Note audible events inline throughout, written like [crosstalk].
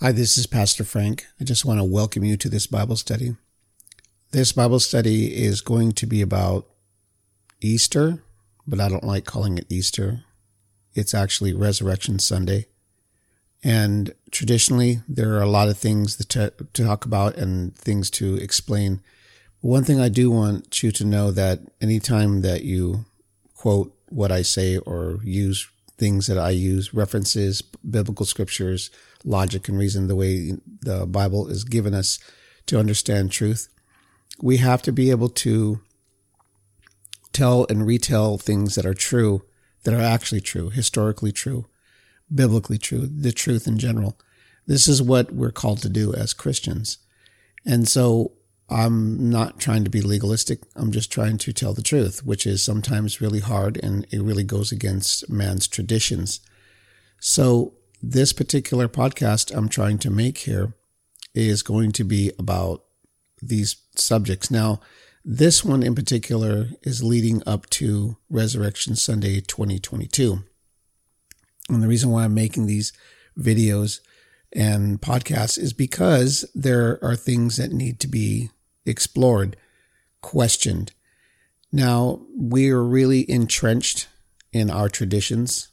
Hi, this is Pastor Frank. I just want to welcome you to this Bible study. This Bible study is going to be about Easter, but I don't like calling it Easter. It's actually Resurrection Sunday. And traditionally, there are a lot of things to, talk about and things to explain. One thing I do want you to know that anytime that you quote what I say or use things that I use, references, biblical scriptures, logic and reason, the way the Bible is given us to understand truth. We have to be able to tell and retell things that are true, that are actually true, historically true, biblically true, the truth in general. This is what we're called to do as Christians. And so I'm not trying to be legalistic. I'm just trying to tell the truth, which is sometimes really hard and it really goes against man's traditions. So this particular podcast I'm trying to make here is going to be about these subjects. Now, this one in particular is leading up to Resurrection Sunday 2022. And the reason why I'm making these videos and podcasts is because there are things that need to be explored, questioned. Now, we are really entrenched in our traditions,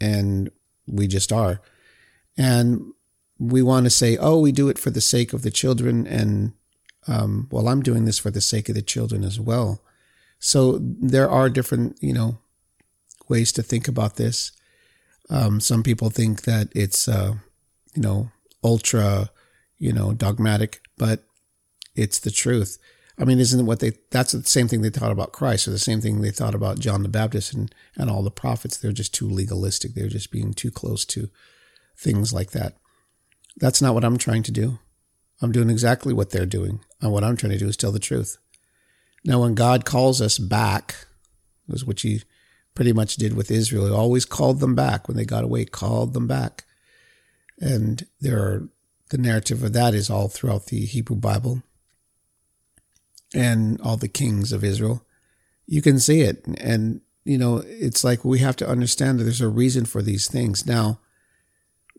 and we just are. And we want to say, oh, we do it for the sake of the children. And, um, well, I'm doing this for the sake of the children as well. So there are different, you know, ways to think about this. Um, some people think that it's, uh, you know, ultra, you know, dogmatic, but it's the truth. I mean, isn't what they, that's the same thing they thought about Christ or the same thing they thought about John the Baptist and, and all the prophets. They're just too legalistic. They're just being too close to things like that. That's not what I'm trying to do. I'm doing exactly what they're doing. And what I'm trying to do is tell the truth. Now, when God calls us back, was what he pretty much did with Israel. He always called them back when they got away, called them back. And there are, the narrative of that is all throughout the Hebrew Bible and all the kings of Israel. You can see it. And, you know, it's like we have to understand that there's a reason for these things. Now,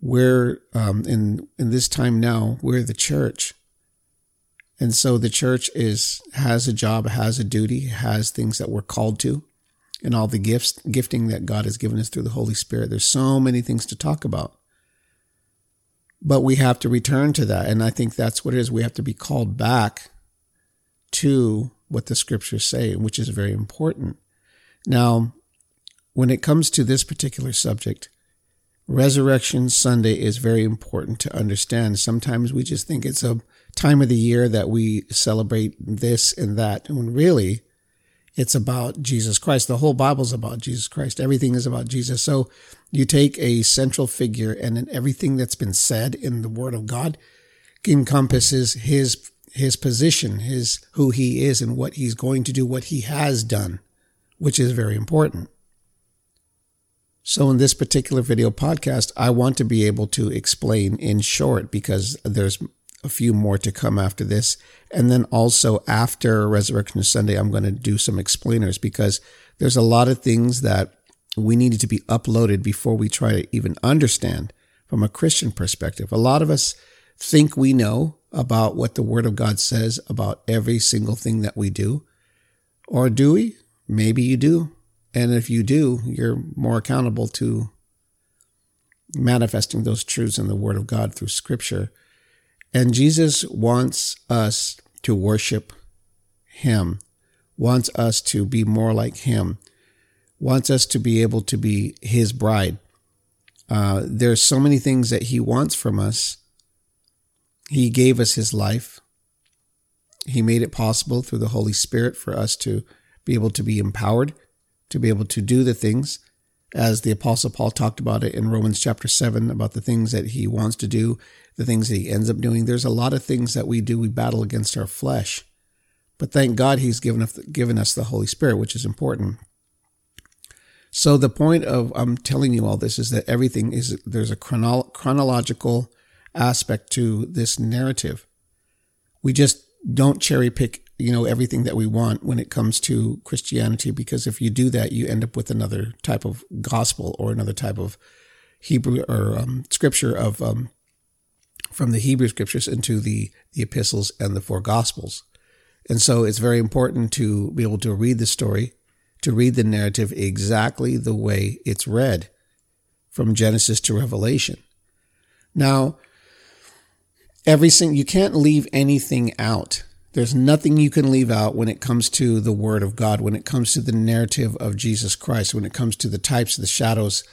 we're um, in in this time now, we're the church. And so the church is has a job, has a duty, has things that we're called to, and all the gifts, gifting that God has given us through the Holy Spirit. There's so many things to talk about. But we have to return to that. And I think that's what it is. We have to be called back to what the scriptures say, which is very important. Now, when it comes to this particular subject, Resurrection Sunday is very important to understand. Sometimes we just think it's a time of the year that we celebrate this and that, when really it's about Jesus Christ. The whole Bible's about Jesus Christ. Everything is about Jesus. So you take a central figure and then everything that's been said in the Word of God encompasses his his position, his who he is and what he's going to do, what he has done, which is very important. So in this particular video podcast, I want to be able to explain in short because there's a few more to come after this. And then also after Resurrection Sunday, I'm going to do some explainers because there's a lot of things that we needed to be uploaded before we try to even understand from a Christian perspective. A lot of us think we know about what the Word of God says about every single thing that we do? Or do we? Maybe you do. And if you do, you're more accountable to manifesting those truths in the Word of God through Scripture. And Jesus wants us to worship Him, wants us to be more like Him, wants us to be able to be His bride. Uh, there's so many things that He wants from us he gave us his life. He made it possible through the Holy Spirit for us to be able to be empowered, to be able to do the things as the apostle Paul talked about it in Romans chapter 7 about the things that he wants to do, the things that he ends up doing. There's a lot of things that we do. We battle against our flesh. But thank God he's given us, given us the Holy Spirit, which is important. So the point of I'm telling you all this is that everything is there's a chrono- chronological aspect to this narrative. We just don't cherry pick, you know, everything that we want when it comes to Christianity, because if you do that, you end up with another type of gospel or another type of Hebrew or um, scripture of um, from the Hebrew scriptures into the, the epistles and the four gospels. And so it's very important to be able to read the story, to read the narrative exactly the way it's read from Genesis to Revelation. Now, everything, you can't leave anything out. There's nothing you can leave out when it comes to the Word of God, when it comes to the narrative of Jesus Christ, when it comes to the types, the shadows,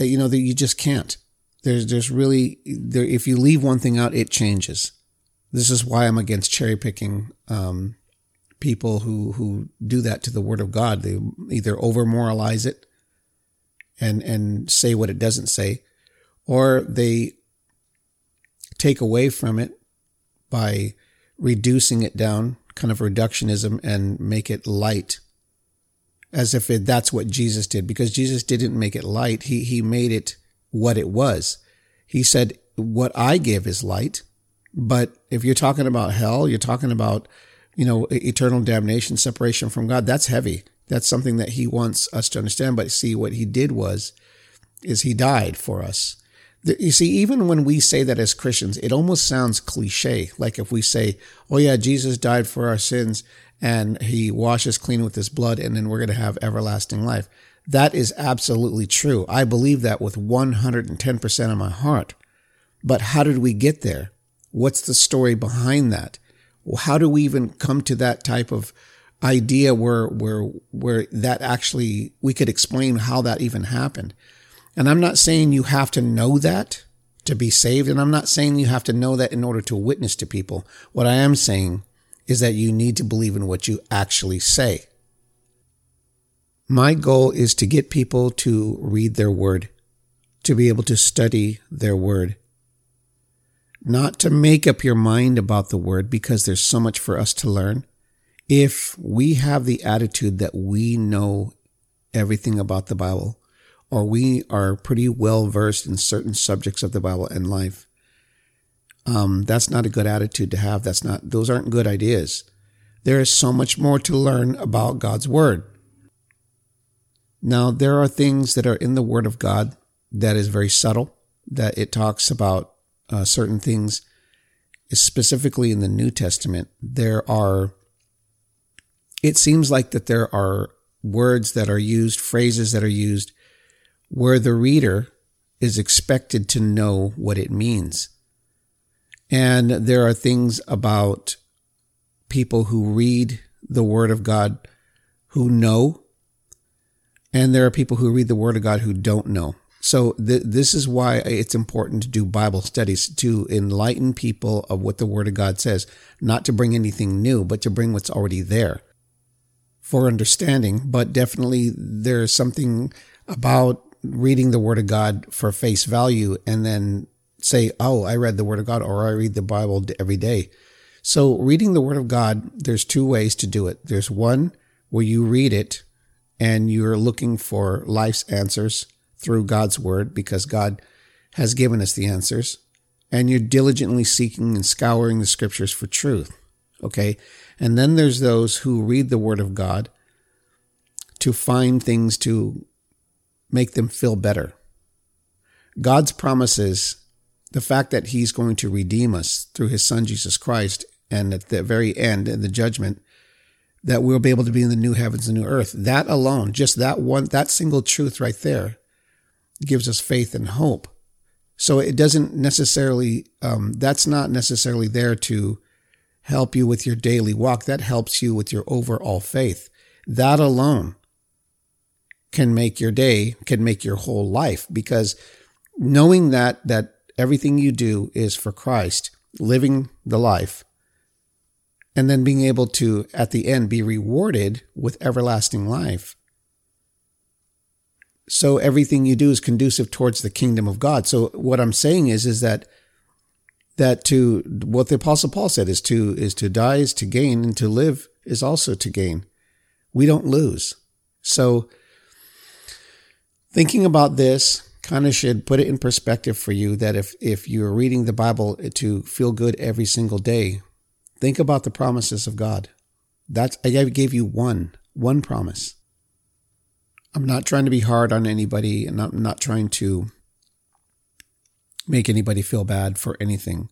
uh, you know, that you just can't. There's, there's really, there, if you leave one thing out, it changes. This is why I'm against cherry picking, um, people who, who do that to the Word of God. They either over moralize it and, and say what it doesn't say, or they take away from it by reducing it down, kind of reductionism, and make it light, as if it, that's what Jesus did. Because Jesus didn't make it light; he he made it what it was. He said, "What I give is light." But if you're talking about hell, you're talking about, you know, eternal damnation, separation from God. That's heavy. That's something that He wants us to understand. But see, what He did was, is He died for us you see, even when we say that as Christians, it almost sounds cliche. Like if we say, oh yeah, Jesus died for our sins and he washes clean with his blood and then we're going to have everlasting life. That is absolutely true. I believe that with 110% of my heart. But how did we get there? What's the story behind that? How do we even come to that type of idea where, where, where that actually, we could explain how that even happened? And I'm not saying you have to know that to be saved. And I'm not saying you have to know that in order to witness to people. What I am saying is that you need to believe in what you actually say. My goal is to get people to read their word, to be able to study their word, not to make up your mind about the word because there's so much for us to learn. If we have the attitude that we know everything about the Bible, or we are pretty well versed in certain subjects of the Bible and life. Um, that's not a good attitude to have. That's not, those aren't good ideas. There is so much more to learn about God's Word. Now, there are things that are in the Word of God that is very subtle, that it talks about uh, certain things, specifically in the New Testament. There are, it seems like that there are words that are used, phrases that are used where the reader is expected to know what it means. And there are things about people who read the Word of God who know, and there are people who read the Word of God who don't know. So th- this is why it's important to do Bible studies to enlighten people of what the Word of God says, not to bring anything new, but to bring what's already there for understanding. But definitely there's something about reading the Word of God for face value and then say, oh, I read the Word of God or I read the Bible every day. So, reading the Word of God, there's two ways to do it. There's one where you read it and you're looking for life's answers through God's Word because God has given us the answers. And you're diligently seeking and scouring the scriptures for truth. Okay. And then there's those who read the Word of God to find things to make them feel better. God's promises, the fact that He's going to redeem us through His Son Jesus Christ, and at the very end, in the judgment, that we'll be able to be in the new heavens and new earth. That alone, just that one, that single truth right there, gives us faith and hope. So it doesn't necessarily, um, that's not necessarily there to help you with your daily walk. That helps you with your overall faith. That alone can make your day, can make your whole life because knowing that, that everything you do is for Christ, living the life, and then being able to, at the end, be rewarded with everlasting life. So everything you do is conducive towards the kingdom of God. So what I'm saying is, is that, that to, what the apostle Paul said is to, is to die is to gain and to live is also to gain. We don't lose. So thinking about this kind of should put it in perspective for you that if, if you're reading the Bible to feel good every single day, think about the promises of God. That's, I gave you one, one promise. I'm not trying to be hard on anybody and I'm not trying to make anybody feel bad for anything.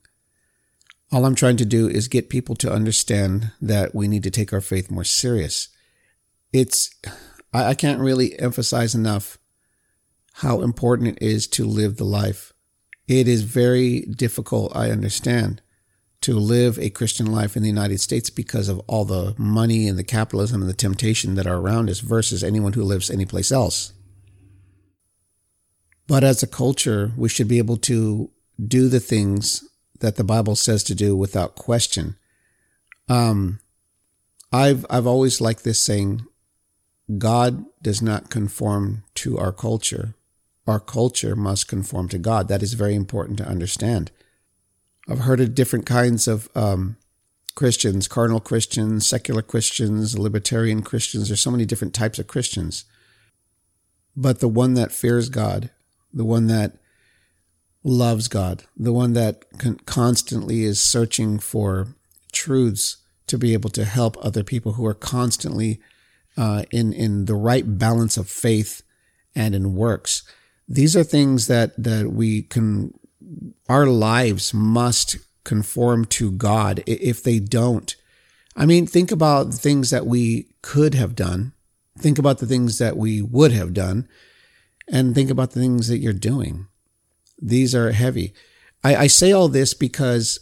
All I'm trying to do is get people to understand that we need to take our faith more serious. It's, I, I can't really emphasize enough how important it is to live the life. It is very difficult, I understand, to live a Christian life in the United States because of all the money and the capitalism and the temptation that are around us versus anyone who lives anyplace else. But as a culture, we should be able to do the things that the Bible says to do without question. Um, I've I've always liked this saying, God does not conform to our culture. Our culture must conform to God. That is very important to understand. I've heard of different kinds of um, Christians, carnal Christians, secular Christians, libertarian Christians. There's so many different types of Christians. But the one that fears God, the one that loves God, the one that con- constantly is searching for truths to be able to help other people who are constantly uh, in in the right balance of faith and in works. These are things that that we can. Our lives must conform to God. If they don't, I mean, think about the things that we could have done. Think about the things that we would have done, and think about the things that you're doing. These are heavy. I, I say all this because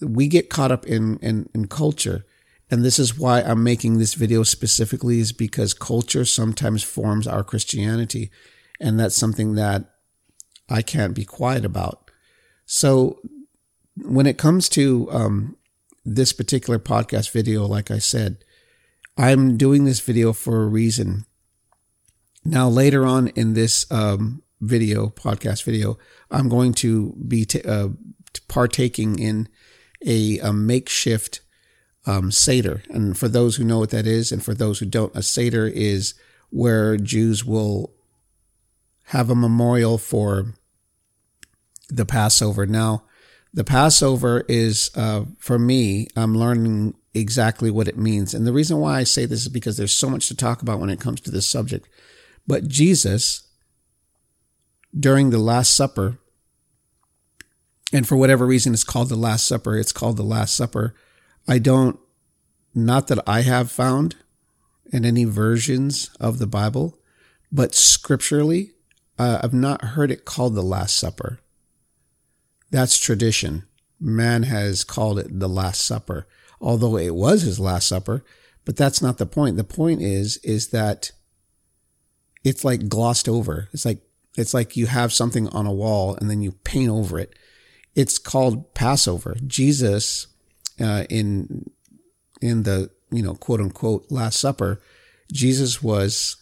we get caught up in, in, in culture. And this is why I'm making this video specifically is because culture sometimes forms our Christianity. And that's something that I can't be quiet about. So when it comes to um, this particular podcast video, like I said, I'm doing this video for a reason. Now, later on in this um, video, podcast video, I'm going to be t- uh, partaking in a, a makeshift um, Seder. And for those who know what that is, and for those who don't, a Seder is where Jews will have a memorial for the Passover. Now, the Passover is, uh, for me, I'm learning exactly what it means. And the reason why I say this is because there's so much to talk about when it comes to this subject. But Jesus, during the Last Supper, and for whatever reason it's called the Last Supper, it's called the Last Supper. I don't, not that I have found in any versions of the Bible, but scripturally, uh, I've not heard it called the Last Supper. That's tradition. Man has called it the Last Supper, although it was his Last Supper, but that's not the point. The point is, is that it's like glossed over. It's like it's like you have something on a wall and then you paint over it. It's called Passover. Jesus, uh, in in the you know quote unquote Last Supper, Jesus was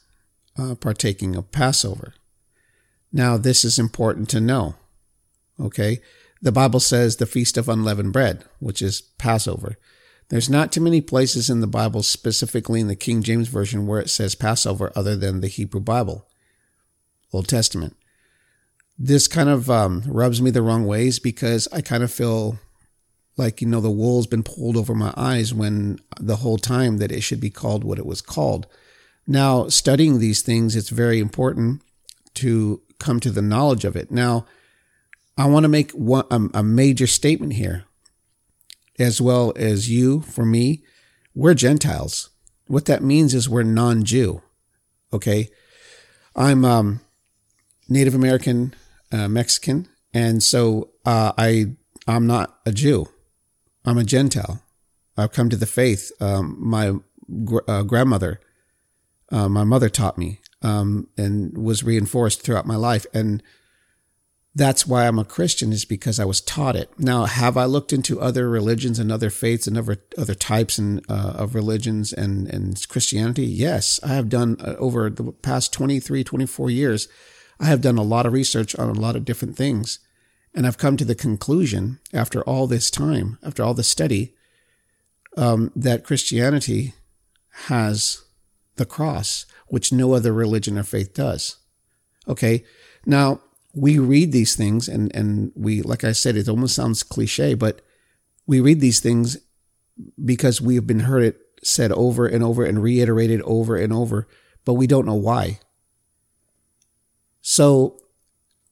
uh, partaking of Passover. Now this is important to know. Okay, the Bible says the feast of unleavened bread, which is Passover. There's not too many places in the Bible, specifically in the King James Version, where it says Passover other than the Hebrew Bible. Old Testament. This kind of um, rubs me the wrong ways because I kind of feel like, you know, the wool's been pulled over my eyes when the whole time that it should be called what it was called. Now, studying these things, it's very important to come to the knowledge of it. Now, I want to make one, a, a major statement here, as well as you, for me, we're Gentiles. What that means is we're non-Jew. Okay. I'm, um, Native American, uh, Mexican, and so uh, I I'm not a Jew. I'm a Gentile. I've come to the faith. Um, my gr- uh, grandmother, uh, my mother taught me, um, and was reinforced throughout my life, and that's why I'm a Christian is because I was taught it. Now, have I looked into other religions and other faiths and other other types and uh, of religions and and Christianity? Yes, I have done uh, over the past 23, 24 years. I have done a lot of research on a lot of different things. And I've come to the conclusion after all this time, after all the study, um, that Christianity has the cross, which no other religion or faith does. Okay. Now we read these things and, and we, like I said, it almost sounds cliche, but we read these things because we have been heard it said over and over and reiterated over and over, but we don't know why. So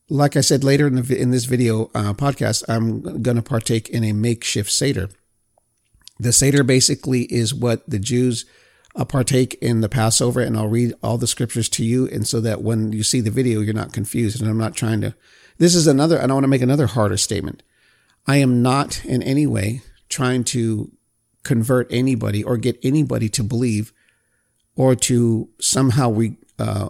like I said later in the in this video uh, podcast, I'm going to partake in a makeshift seder. The seder basically is what the Jews uh, partake in the Passover, and I'll read all the scriptures to you, and so that when you see the video, you're not confused. And I'm not trying to. This is another. I don't want to make another harder statement. I am not in any way trying to convert anybody or get anybody to believe or to somehow we uh,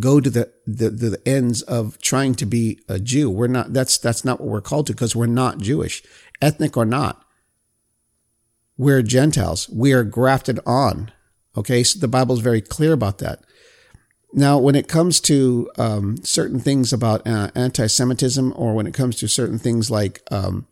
go to the, the the ends of trying to be a Jew. We're not. That's that's not what we're called to because we're not Jewish, ethnic or not. We're Gentiles. We are grafted on. Okay, so the Bible is very clear about that. Now, when it comes to um, certain things about uh, anti-Semitism, or when it comes to certain things like um,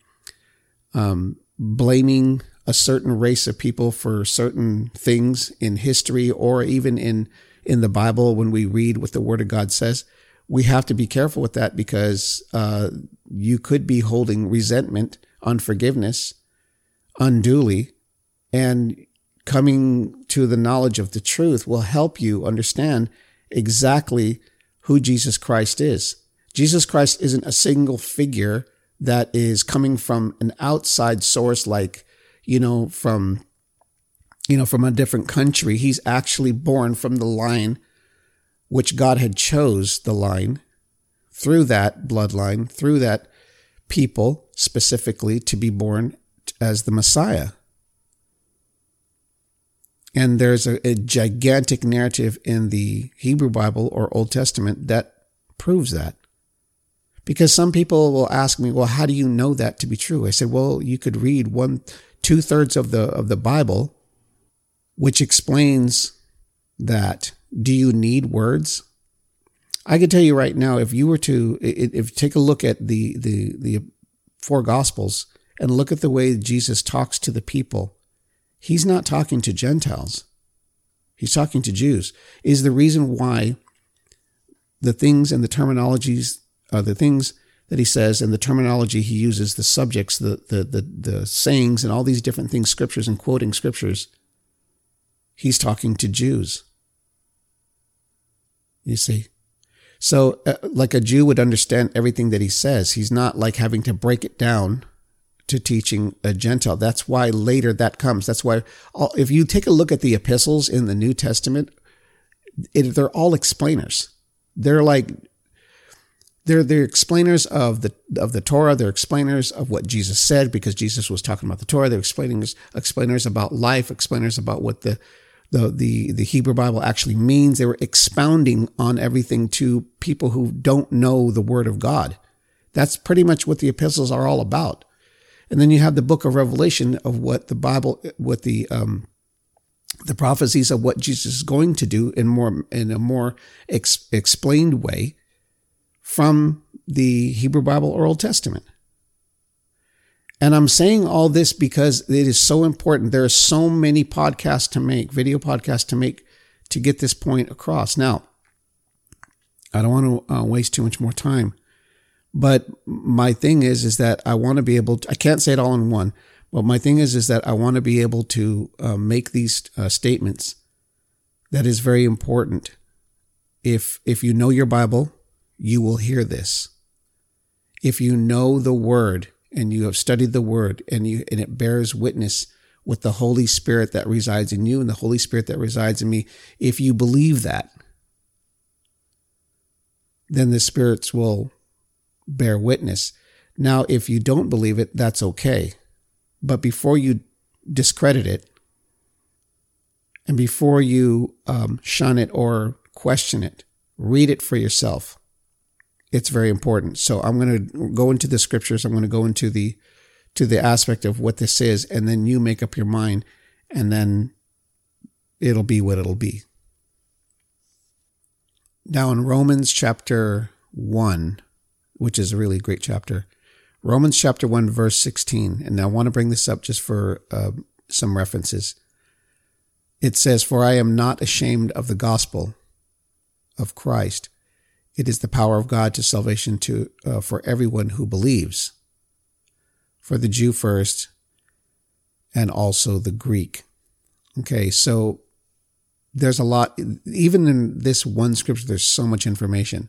um, blaming a certain race of people for certain things in history, or even in in the Bible when we read what the Word of God says, we have to be careful with that because uh, you could be holding resentment, unforgiveness, unduly, and coming to the knowledge of the truth will help you understand exactly who Jesus Christ is. Jesus Christ isn't a single figure that is coming from an outside source like, you know, from you know, from a different country. He's actually born from the line which God had chose the line through that bloodline, through that people specifically to be born as the Messiah. And there's a, a, gigantic narrative in the Hebrew Bible or Old Testament that proves that. Because some people will ask me, well, how do you know that to be true? I said, well, you could read one, two thirds of the, of the Bible which explains that. Do you need words? I can tell you right now, if you were to, if take a look at the, the, the four gospels and look at the way Jesus talks to the people, he's not talking to Gentiles. He's talking to Jews. Is the reason why the things and the terminologies, uh, the things that he says and the terminology he uses, the subjects, the, the, the, the sayings and all these different things, scriptures and quoting scriptures, he's talking to Jews. You see? So, uh, like a Jew would understand everything that he says. He's not like having to break it down to teaching a Gentile. That's why later that comes. That's why, all, if you take a look at the epistles in the New Testament, it, they're all explainers. They're like, they're they're explainers of the of the Torah. They're explainers of what Jesus said because Jesus was talking about the Torah. They're explaining explainers about life. Explainers about what the the, the, the Hebrew Bible actually means. They were expounding on everything to people who don't know the word of God. That's pretty much what the epistles are all about. And then you have the book of Revelation of what the Bible, what the, um, the prophecies of what Jesus is going to do in more, in a more ex- explained way from the Hebrew Bible or Old Testament. And I'm saying all this because it is so important. There are so many podcasts to make, video podcasts to make to get this point across. Now, I don't want to uh, waste too much more time, but my thing is, is that I want to be able to, I can't say it all in one, but my thing is, is that I want to be able to uh, make these uh, statements that is very important. If, if you know your Bible, you will hear this. If you know the word, and you have studied the word and you and it bears witness with the Holy Spirit that resides in you and the Holy Spirit that resides in me, if you believe that, then the spirits will bear witness. Now, if you don't believe it, that's okay. But before you discredit it, and before you um, shun it or question it, read it for yourself it's very important. So I'm going to go into the scriptures. I'm going to go into the to the aspect of what this is, and then you make up your mind, and then it'll be what it'll be. Now in Romans chapter one, which is a really great chapter, Romans chapter one verse sixteen, and I want to bring this up just for uh, some references. It says, "For I am not ashamed of the gospel of Christ." It is the power of God to salvation to uh, for everyone who believes, for the Jew first, and also the Greek. Okay, so there's a lot. Even in this one scripture, there's so much information.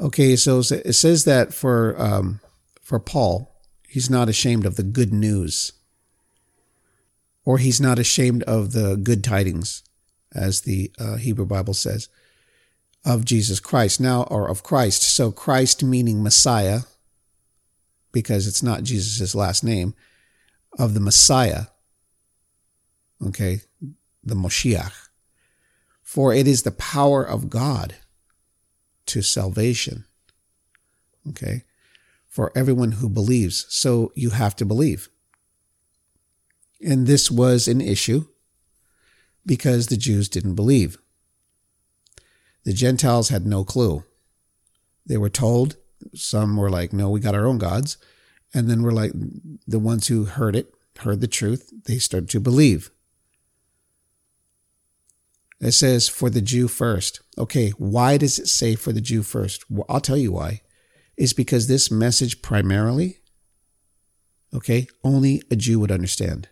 Okay, so it says that for um, for Paul, he's not ashamed of the good news, or he's not ashamed of the good tidings, as the uh, Hebrew Bible says, of Jesus Christ now, or of Christ. So Christ meaning Messiah, because it's not Jesus' last name, of the Messiah. Okay, the Moshiach. For it is the power of God to salvation. Okay. For everyone who believes. So you have to believe. And this was an issue because the Jews didn't believe. The Gentiles had no clue. They were told, some were like, no, we got our own gods. And then we're like, the ones who heard it, heard the truth, they started to believe. It says for the Jew first. Okay, why does it say for the Jew first? Well, I'll tell you why. It's because this message primarily, okay, only a Jew would understand.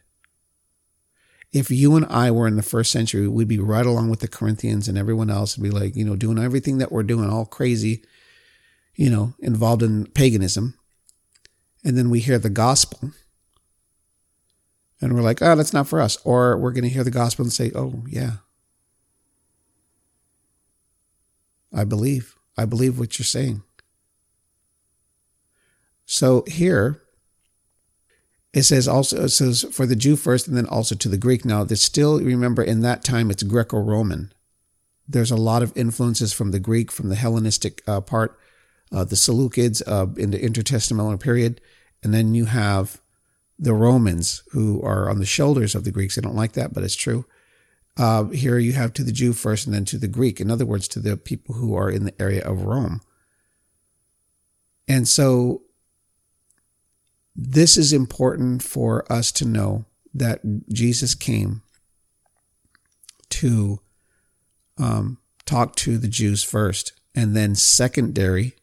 If you and I were in the first century, we'd be right along with the Corinthians and everyone else and be like, you know, doing everything that we're doing, all crazy, you know, involved in paganism. And then we hear the gospel and we're like, oh, that's not for us. Or we're going to hear the gospel and say, oh, yeah, I believe. I believe what you're saying. So here it says also it says for the Jew first and then also to the Greek. Now there's still remember in that time it's Greco-Roman. There's a lot of influences from the Greek, from the Hellenistic uh, part, uh, the Seleucids uh, in the intertestamental period, and then you have the Romans who are on the shoulders of the Greeks. I don't like that, but it's true. Uh, here you have to the Jew first and then to the Greek. In other words, to the people who are in the area of Rome. And so this is important for us to know that Jesus came to um, talk to the Jews first, and then secondary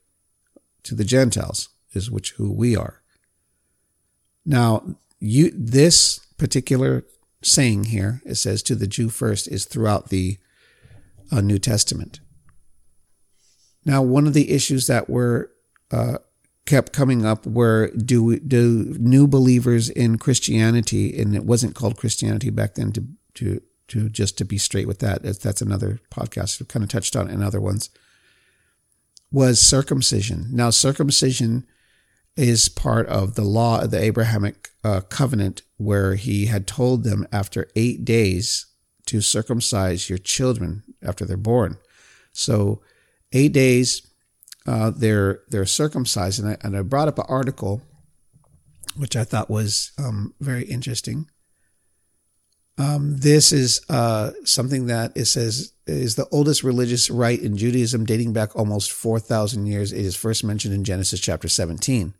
to the Gentiles is which who we are. Now, you this particular saying here, it says to the Jew first, is throughout the uh, New Testament. Now, one of the issues that were uh, kept coming up were do do new believers in Christianity, and it wasn't called Christianity back then. To to to just to be straight with that, that's another podcast. I've kind of touched on in other ones. Was circumcision now circumcision is part of the law of the Abrahamic uh, covenant, where he had told them after eight days to circumcise your children after they're born. So, eight days, uh, they're they're circumcised, and I, and I brought up an article which I thought was um, very interesting. Um, this is uh, something that it says is the oldest religious rite in Judaism, dating back almost four thousand years. It is first mentioned in Genesis chapter seventeen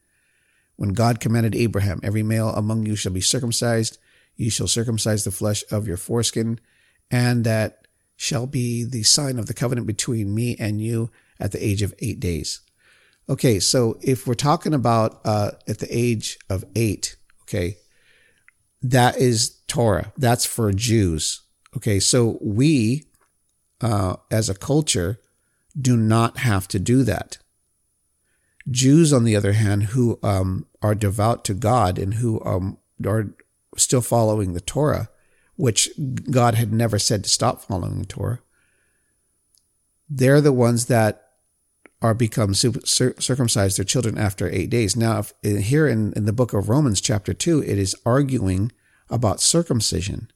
when God commanded Abraham, Every male among you shall be circumcised, you shall circumcise the flesh of your foreskin, and that shall be the sign of the covenant between me and you at the age of eight days. Okay, so if we're talking about uh, at the age of eight, okay, that is Torah. That's for Jews. Okay, so we, uh, as a culture, do not have to do that. Jews, on the other hand, who um, are devout to God and who um, are still following the Torah, which God had never said to stop following the Torah, they're the ones that are become circumcised their children after eight days. Now, if, here in, in the book of Romans, chapter 2, it is arguing about circumcision.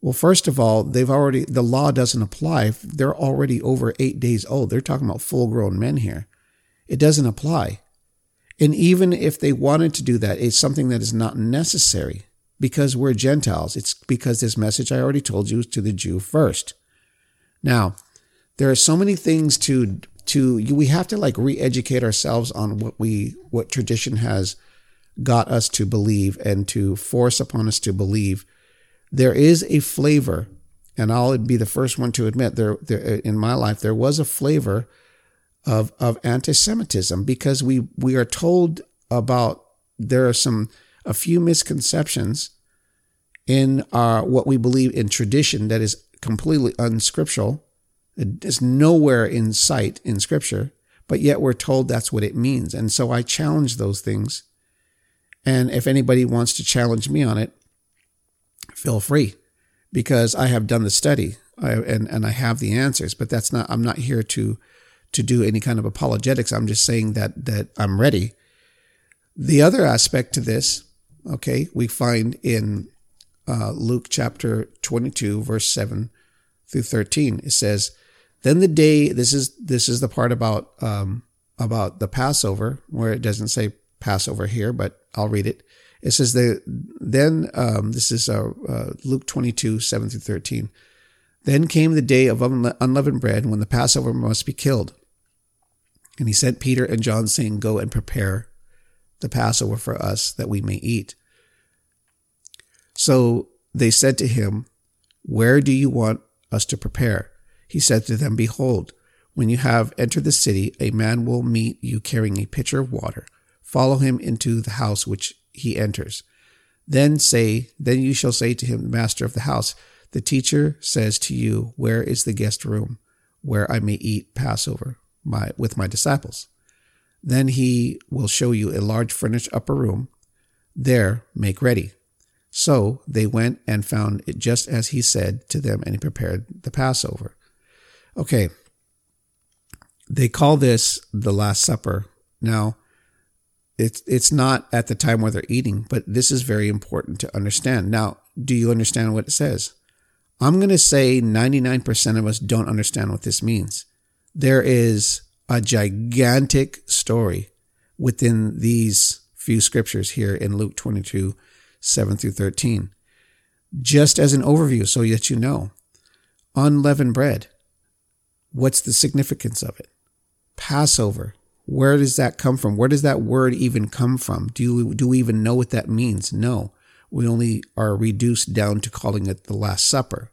Well, first of all, they've already, the law doesn't apply. They're already over eight days old. They're talking about full grown men here it doesn't apply. And even if they wanted to do that, it's something that is not necessary because we're Gentiles. It's because this message I already told you is to the Jew first. Now, there are so many things to to we have to like re-educate ourselves on what we what tradition has got us to believe and to force upon us to believe. There is a flavor, and I'll be the first one to admit there, there in my life there was a flavor of, of anti-Semitism because we, we are told about there are some, a few misconceptions in our, what we believe in tradition that is completely unscriptural. It is nowhere in sight in scripture, but yet we're told that's what it means. And so I challenge those things. And if anybody wants to challenge me on it, feel free because I have done the study and, and I have the answers, but that's not, I'm not here to, to do any kind of apologetics. I'm just saying that, that I'm ready. The other aspect to this, okay, we find in uh, Luke chapter 22, verse 7 through 13. It says, then the day, this is, this is the part about, um, about the Passover, where it doesn't say Passover here, but I'll read it. It says that then, um, this is uh, uh, Luke 22, 7 through 13. Then came the day of unleavened bread when the Passover must be killed. And he sent Peter and John, saying, Go and prepare the Passover for us that we may eat. So they said to him, Where do you want us to prepare? He said to them, Behold, when you have entered the city, a man will meet you carrying a pitcher of water. Follow him into the house which he enters. Then say, then you shall say to him, master of the house, the teacher says to you, Where is the guest room where I may eat Passover my, with my disciples? Then he will show you a large furnished upper room. There make ready. So they went and found it just as he said to them, and he prepared the Passover. Okay. They call this the Last Supper. Now, it's it's not at the time where they're eating, but this is very important to understand. Now, do you understand what it says? I'm going to say 99% of us don't understand what this means. There is a gigantic story within these few scriptures here in Luke 22 7 through 13. Just as an overview, so that you know, unleavened bread, what's the significance of it? Passover, where does that come from? Where does that word even come from? Do, do we even know what that means? No. We only are reduced down to calling it the Last Supper.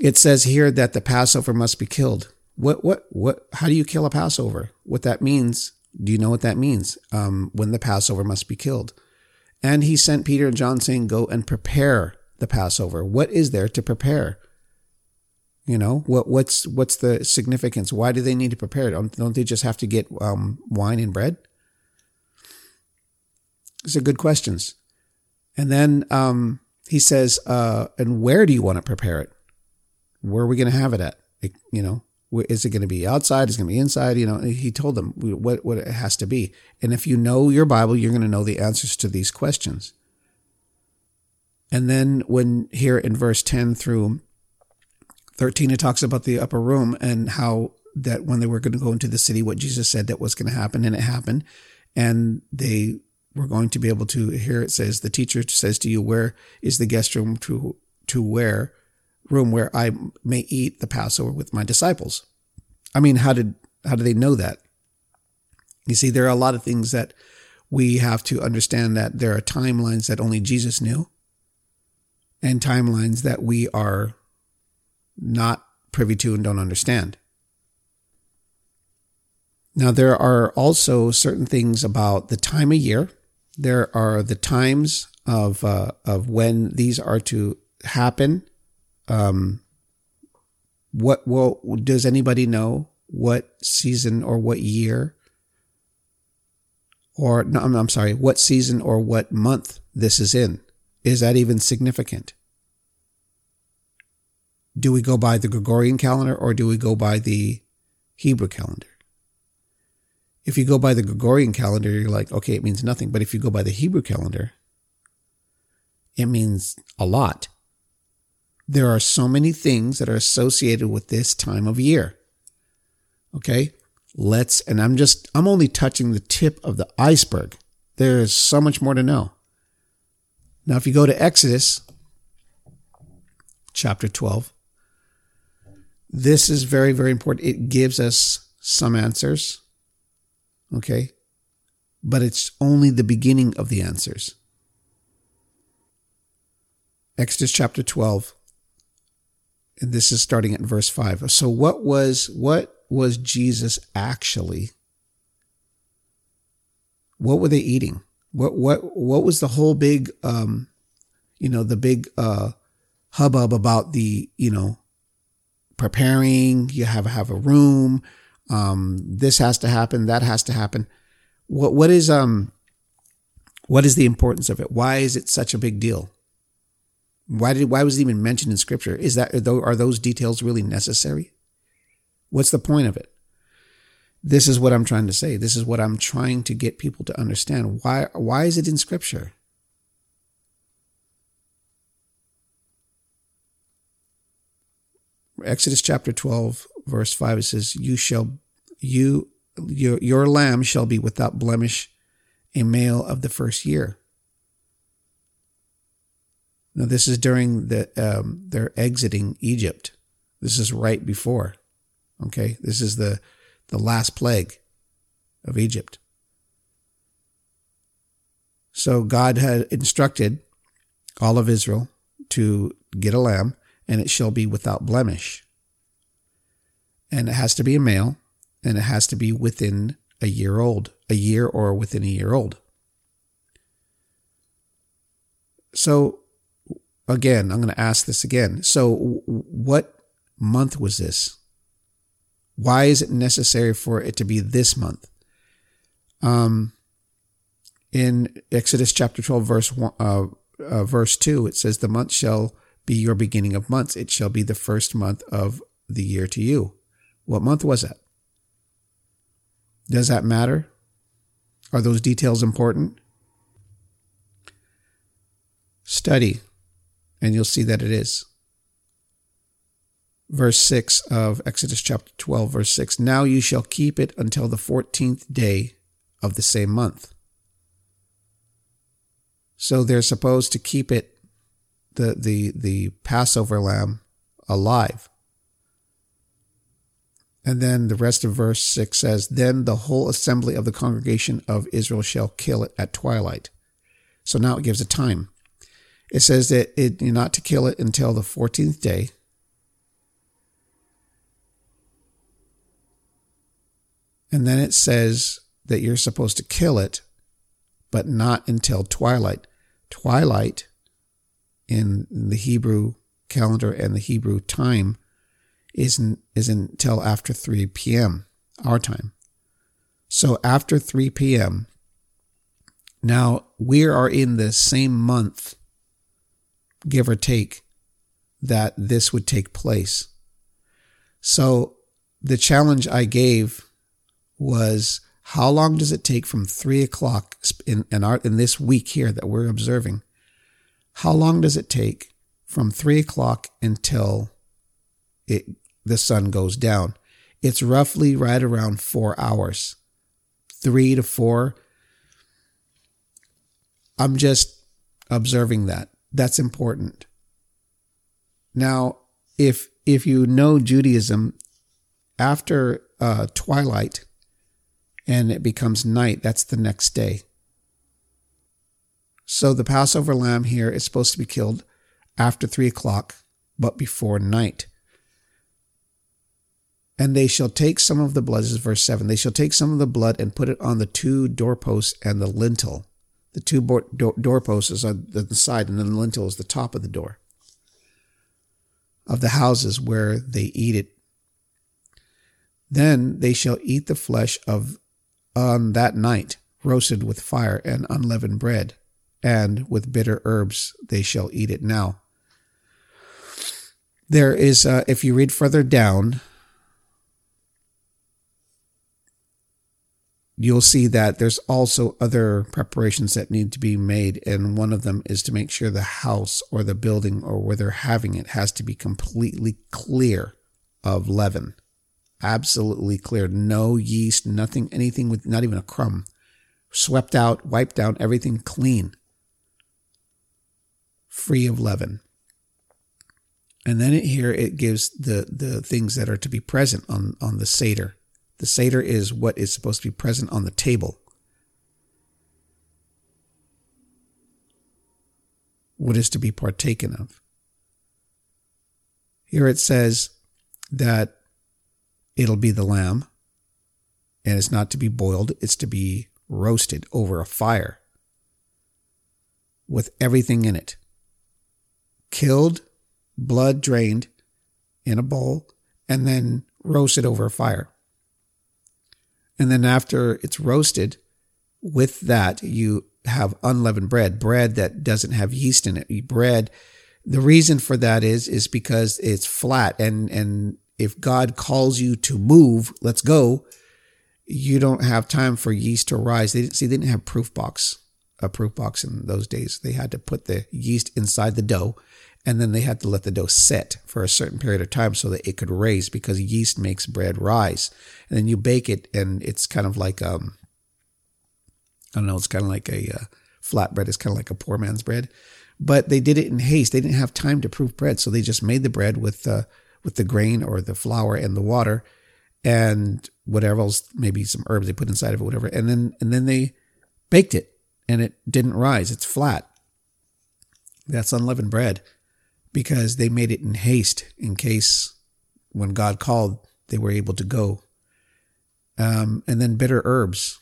It says here that the Passover must be killed. What, what, what, how do you kill a Passover? What that means? Do you know what that means? Um, when the Passover must be killed. And he sent Peter and John saying, Go and prepare the Passover. What is there to prepare? You know, what what's what's the significance? Why do they need to prepare it? Don't, don't they just have to get um, wine and bread? These are good questions. And then um, he says, uh, and where do you want to prepare it? Where are we going to have it at? It, you know, is it going to be outside? Is it going to be inside? You know, he told them what, what it has to be. And if you know your Bible, you're going to know the answers to these questions. And then when here in verse 10 through 13, it talks about the upper room and how that when they were going to go into the city, what Jesus said that was going to happen and it happened. And they were going to be able to, here it says, the teacher says to you, where is the guest room to, to where room where I may eat the Passover with my disciples. I mean, how did how do they know that? You see, there are a lot of things that we have to understand that there are timelines that only Jesus knew, and timelines that we are not privy to and don't understand. Now, there are also certain things about the time of year. There are the times of uh, of when these are to happen um, what well does anybody know what season or what year or no, I'm, I'm sorry, what season or what month this is in? Is that even significant? Do we go by the Gregorian calendar or do we go by the Hebrew calendar? If you go by the Gregorian calendar, you're like, okay, it means nothing. But if you go by the Hebrew calendar, it means a lot. There are so many things that are associated with this time of year. Okay. Let's, and I'm just, I'm only touching the tip of the iceberg. There is so much more to know. Now, if you go to Exodus chapter 12, this is very, very important. It gives us some answers. Okay. But it's only the beginning of the answers. Exodus chapter 12, and this is starting at verse 5. So what was what was Jesus actually what were they eating? What what what was the whole big um you know the big uh hubbub about the you know preparing you have have a room Um, this has to happen. That has to happen. What what is um what is the importance of it? Why is it such a big deal? Why did why was it even mentioned in scripture? Is that are those details really necessary? What's the point of it? This is what I'm trying to say. This is what I'm trying to get people to understand. Why why is it in scripture? Exodus chapter 12 verse 5 it says you shall you your your lamb shall be without blemish a male of the first year. Now this is during the um, they're exiting Egypt. This is right before. Okay, this is the the last plague of Egypt. So God had instructed all of Israel to get a lamb, and it shall be without blemish. And it has to be a male, and it has to be within a year old, a year or within a year old. So, again, I'm going to ask this again. So, what month was this? Why is it necessary for it to be this month? Um, in Exodus chapter 12, verse one, uh, uh, verse 2, it says, The month shall be your beginning of months. It shall be the first month of the year to you. What month was that? Does that matter? Are those details important? Study, and you'll see that it is verse 6 of Exodus chapter 12, verse 6 Now you shall keep it until the 14th day of the same month. So they're supposed to keep it, the, the, the Passover lamb, alive. And then the rest of verse 6 says, Then the whole assembly of the congregation of Israel shall kill it at twilight. So now it gives a time. It says that it, you're not to kill it until the 14th day, And then it says that you're supposed to kill it, but not until twilight. Twilight in the Hebrew calendar and the Hebrew time isn't is until after 3 p.m. our time. So after 3 p.m. Now we are in the same month, give or take, that this would take place. So the challenge I gave was how long does it take from three o'clock in, in, our, in this week here that we're observing? How long does it take from three o'clock until it, the sun goes down? It's roughly right around four hours, three to four. I'm just observing that. That's important. Now, if if you know Judaism, after uh, twilight, and it becomes night, that's the next day. So the Passover lamb here is supposed to be killed after three o'clock, but before night. And they shall take some of the blood, this is verse 7. They shall take some of the blood and put it on the two doorposts and the lintel. The two doorposts on the side, and then the lintel is the top of the door of the houses where they eat it. Then they shall eat the flesh of on that night, roasted with fire and unleavened bread, and with bitter herbs they shall eat it now. There is, uh, if you read further down, you'll see that there's also other preparations that need to be made. And one of them is to make sure the house or the building or where they're having it has to be completely clear of leaven absolutely cleared. No yeast, nothing, anything with not even a crumb. Swept out, wiped down, everything clean. Free of leaven. And then it, here it gives the, the things that are to be present on, on the Seder. The Seder is what is supposed to be present on the table. What is to be partaken of. Here it says that it'll be the lamb. And it's not to be boiled, it's to be roasted over a fire with everything in it. Killed, blood drained in a bowl, and then roasted over a fire. And then after it's roasted, with that, you have unleavened bread, bread that doesn't have yeast in it. Bread, the reason for that is, is because it's flat. And, and if God calls you to move, let's go, you don't have time for yeast to rise. They didn't see, they didn't have proof box, a proof box in those days. They had to put the yeast inside the dough and then they had to let the dough set for a certain period of time so that it could raise because yeast makes bread rise. And then you bake it and it's kind of like, um, I don't know, it's kind of like a uh, flatbread. It's kind of like a poor man's bread, but they did it in haste. They didn't have time to proof bread. So they just made the bread with, uh, with the grain or the flour and the water and whatever else, maybe some herbs they put inside of it, whatever. And then, and then they baked it and it didn't rise. It's flat. That's unleavened bread because they made it in haste in case when God called, they were able to go. Um, and then bitter herbs.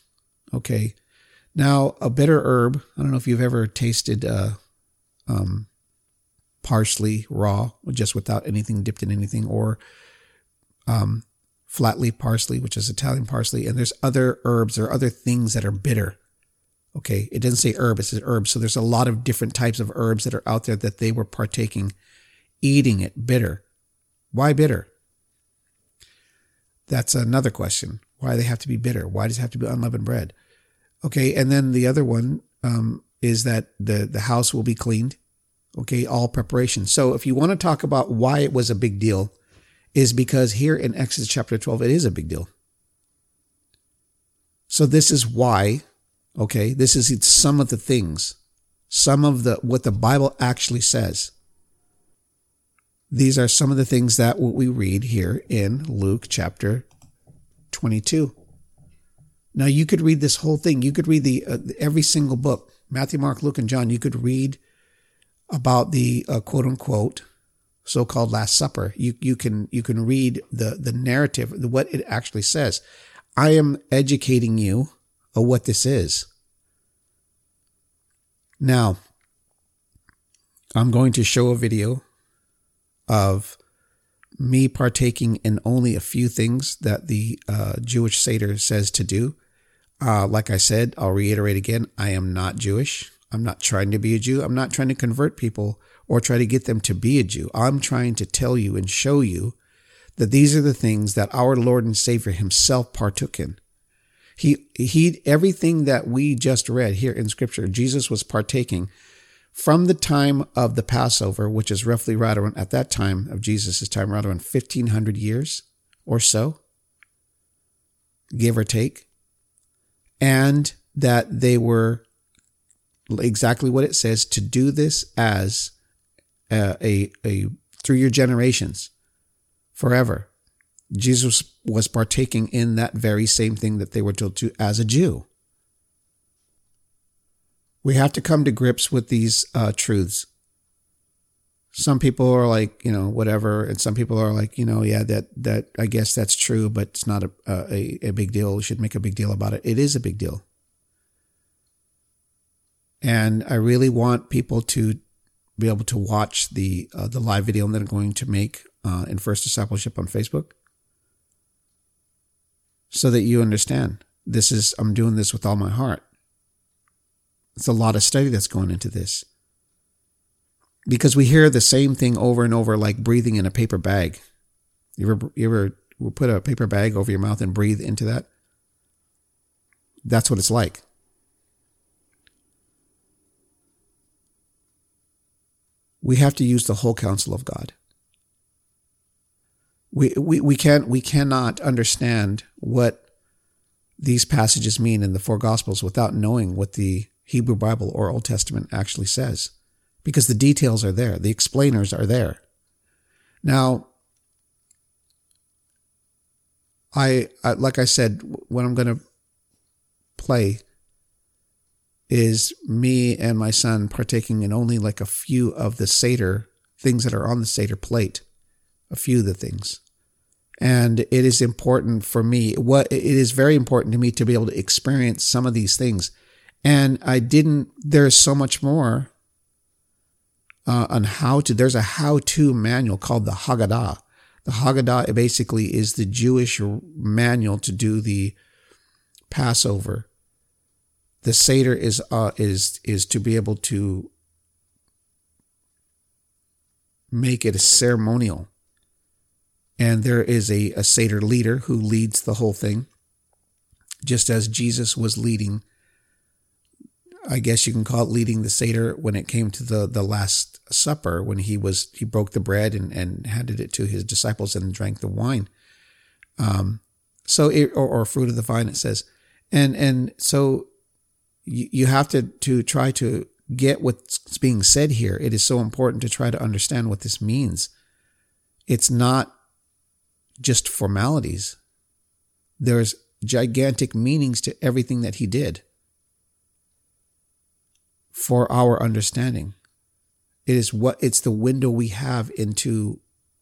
Okay. Now, a bitter herb, I don't know if you've ever tasted uh, um, parsley raw, just without anything dipped in anything, or um, flat leaf parsley, which is Italian parsley. And there's other herbs or other things that are bitter. Okay, it doesn't say herb, it says herbs. So there's a lot of different types of herbs that are out there that they were partaking, eating it bitter. Why bitter? That's another question. Why they have to be bitter? Why does it have to be unleavened bread? Okay, and then the other one um, is that the the house will be cleaned. Okay, all preparation. So if you want to talk about why it was a big deal, is because here in Exodus chapter 12, it is a big deal. So this is why Okay. This is some of the things, some of the, what the Bible actually says. These are some of the things that what we read here in Luke chapter 22. Now you could read this whole thing. You could read the uh, every single book, Matthew, Mark, Luke, and John. You could read about the uh, quote unquote so-called Last Supper. You you can you can read the the narrative, what it actually says. I am educating you of what this is. Now, I'm going to show a video of me partaking in only a few things that the uh, Jewish Seder says to do. Uh, like I said, I'll reiterate again I am not Jewish. I'm not trying to be a Jew. I'm not trying to convert people or try to get them to be a Jew. I'm trying to tell you and show you that these are the things that our Lord and Savior himself partook in. He, he, everything that we just read here in scripture, Jesus was partaking from the time of the Passover, which is roughly right around at that time of Jesus' time, right around 1500 years or so, give or take. And that they were exactly what it says to do this as uh, a, a, a through your generations forever. Jesus was partaking in that very same thing that they were told to as a Jew. We have to come to grips with these uh, truths. Some people are like, you know, whatever, and some people are like, you know, yeah, that that I guess that's true, but it's not a a, a big deal. We should make a big deal about it. It is a big deal, and I really want people to be able to watch the uh, the live video that I'm going to make uh, in First Discipleship on Facebook so that you understand this is, I'm doing this with all my heart. It's a lot of study that's going into this. Because we hear the same thing over and over, like breathing in a paper bag. You ever, you ever put a paper bag over your mouth and breathe into that? That's what it's like. We have to use the whole counsel of God we, we, we can't we cannot understand what these passages mean in the four gospels without knowing what the Hebrew Bible or Old Testament actually says because the details are there the explainers are there. Now I, I like I said what I'm going to play is me and my son partaking in only like a few of the Seder things that are on the Seder plate a few of the things and it is important for me. What it is very important to me to be able to experience some of these things. And I didn't, there's so much more uh, on how to, there's a how to manual called the Haggadah. The Haggadah basically is the Jewish manual to do the, Passover, the Seder is uh, is is to be able to make it a ceremonial. And there is a, a Seder leader who leads the whole thing, just as Jesus was leading. I guess you can call it leading the Seder when it came to the, the Last Supper, when he was he broke the bread and, and handed it to his disciples and drank the wine. Um, so it, or, or fruit of the vine, it says, and and so you, you have to to try to get what's being said here. It is so important to try to understand what this means. It's not just formalities. There's gigantic meanings to everything that he did for our understanding. It is what it's the window we have into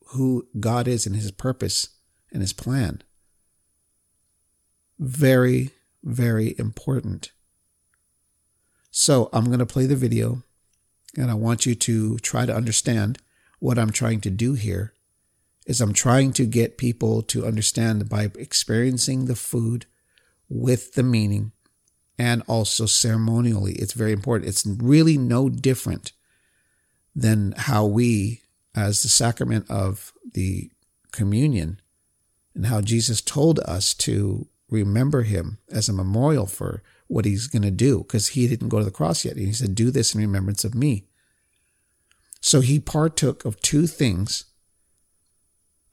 who God is and his purpose and his plan. Very, very important. So I'm going to play the video and I want you to try to understand what I'm trying to do here is I'm trying to get people to understand by experiencing the food with the meaning and also ceremonially. It's very important. It's really no different than how we, as the sacrament of the communion, and how Jesus told us to remember him as a memorial for what he's going to do because he didn't go to the cross yet. And he said, Do this in remembrance of me. So he partook of two things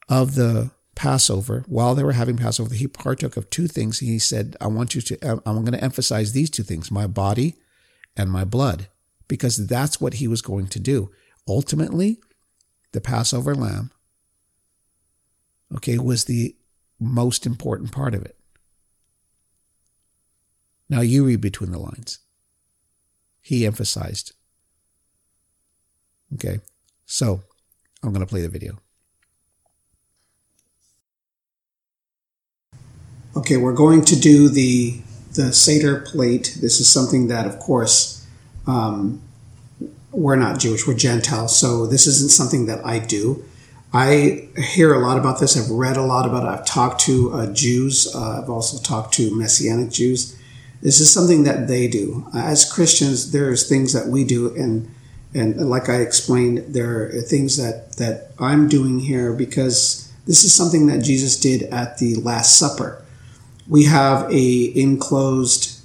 of the Passover. While they were having Passover, he partook of two things. He said, I want you to, I'm going to emphasize these two things my body and my blood, because that's what he was going to do. Ultimately, the Passover lamb, okay, was the most important part of it. Now you read between the lines. He emphasized. Okay, so I'm going to play the video. Okay, we're going to do the the Seder plate. This is something that, of course, um, we're not Jewish, we're Gentile, so this isn't something that I do. I hear a lot about this. I've read a lot about it. I've talked to uh, Jews. Uh, I've also talked to Messianic Jews. This is something that they do. As Christians, there's things that we do, and and like I explained, there are things that that I'm doing here because this is something that Jesus did at the Last Supper. We have a enclosed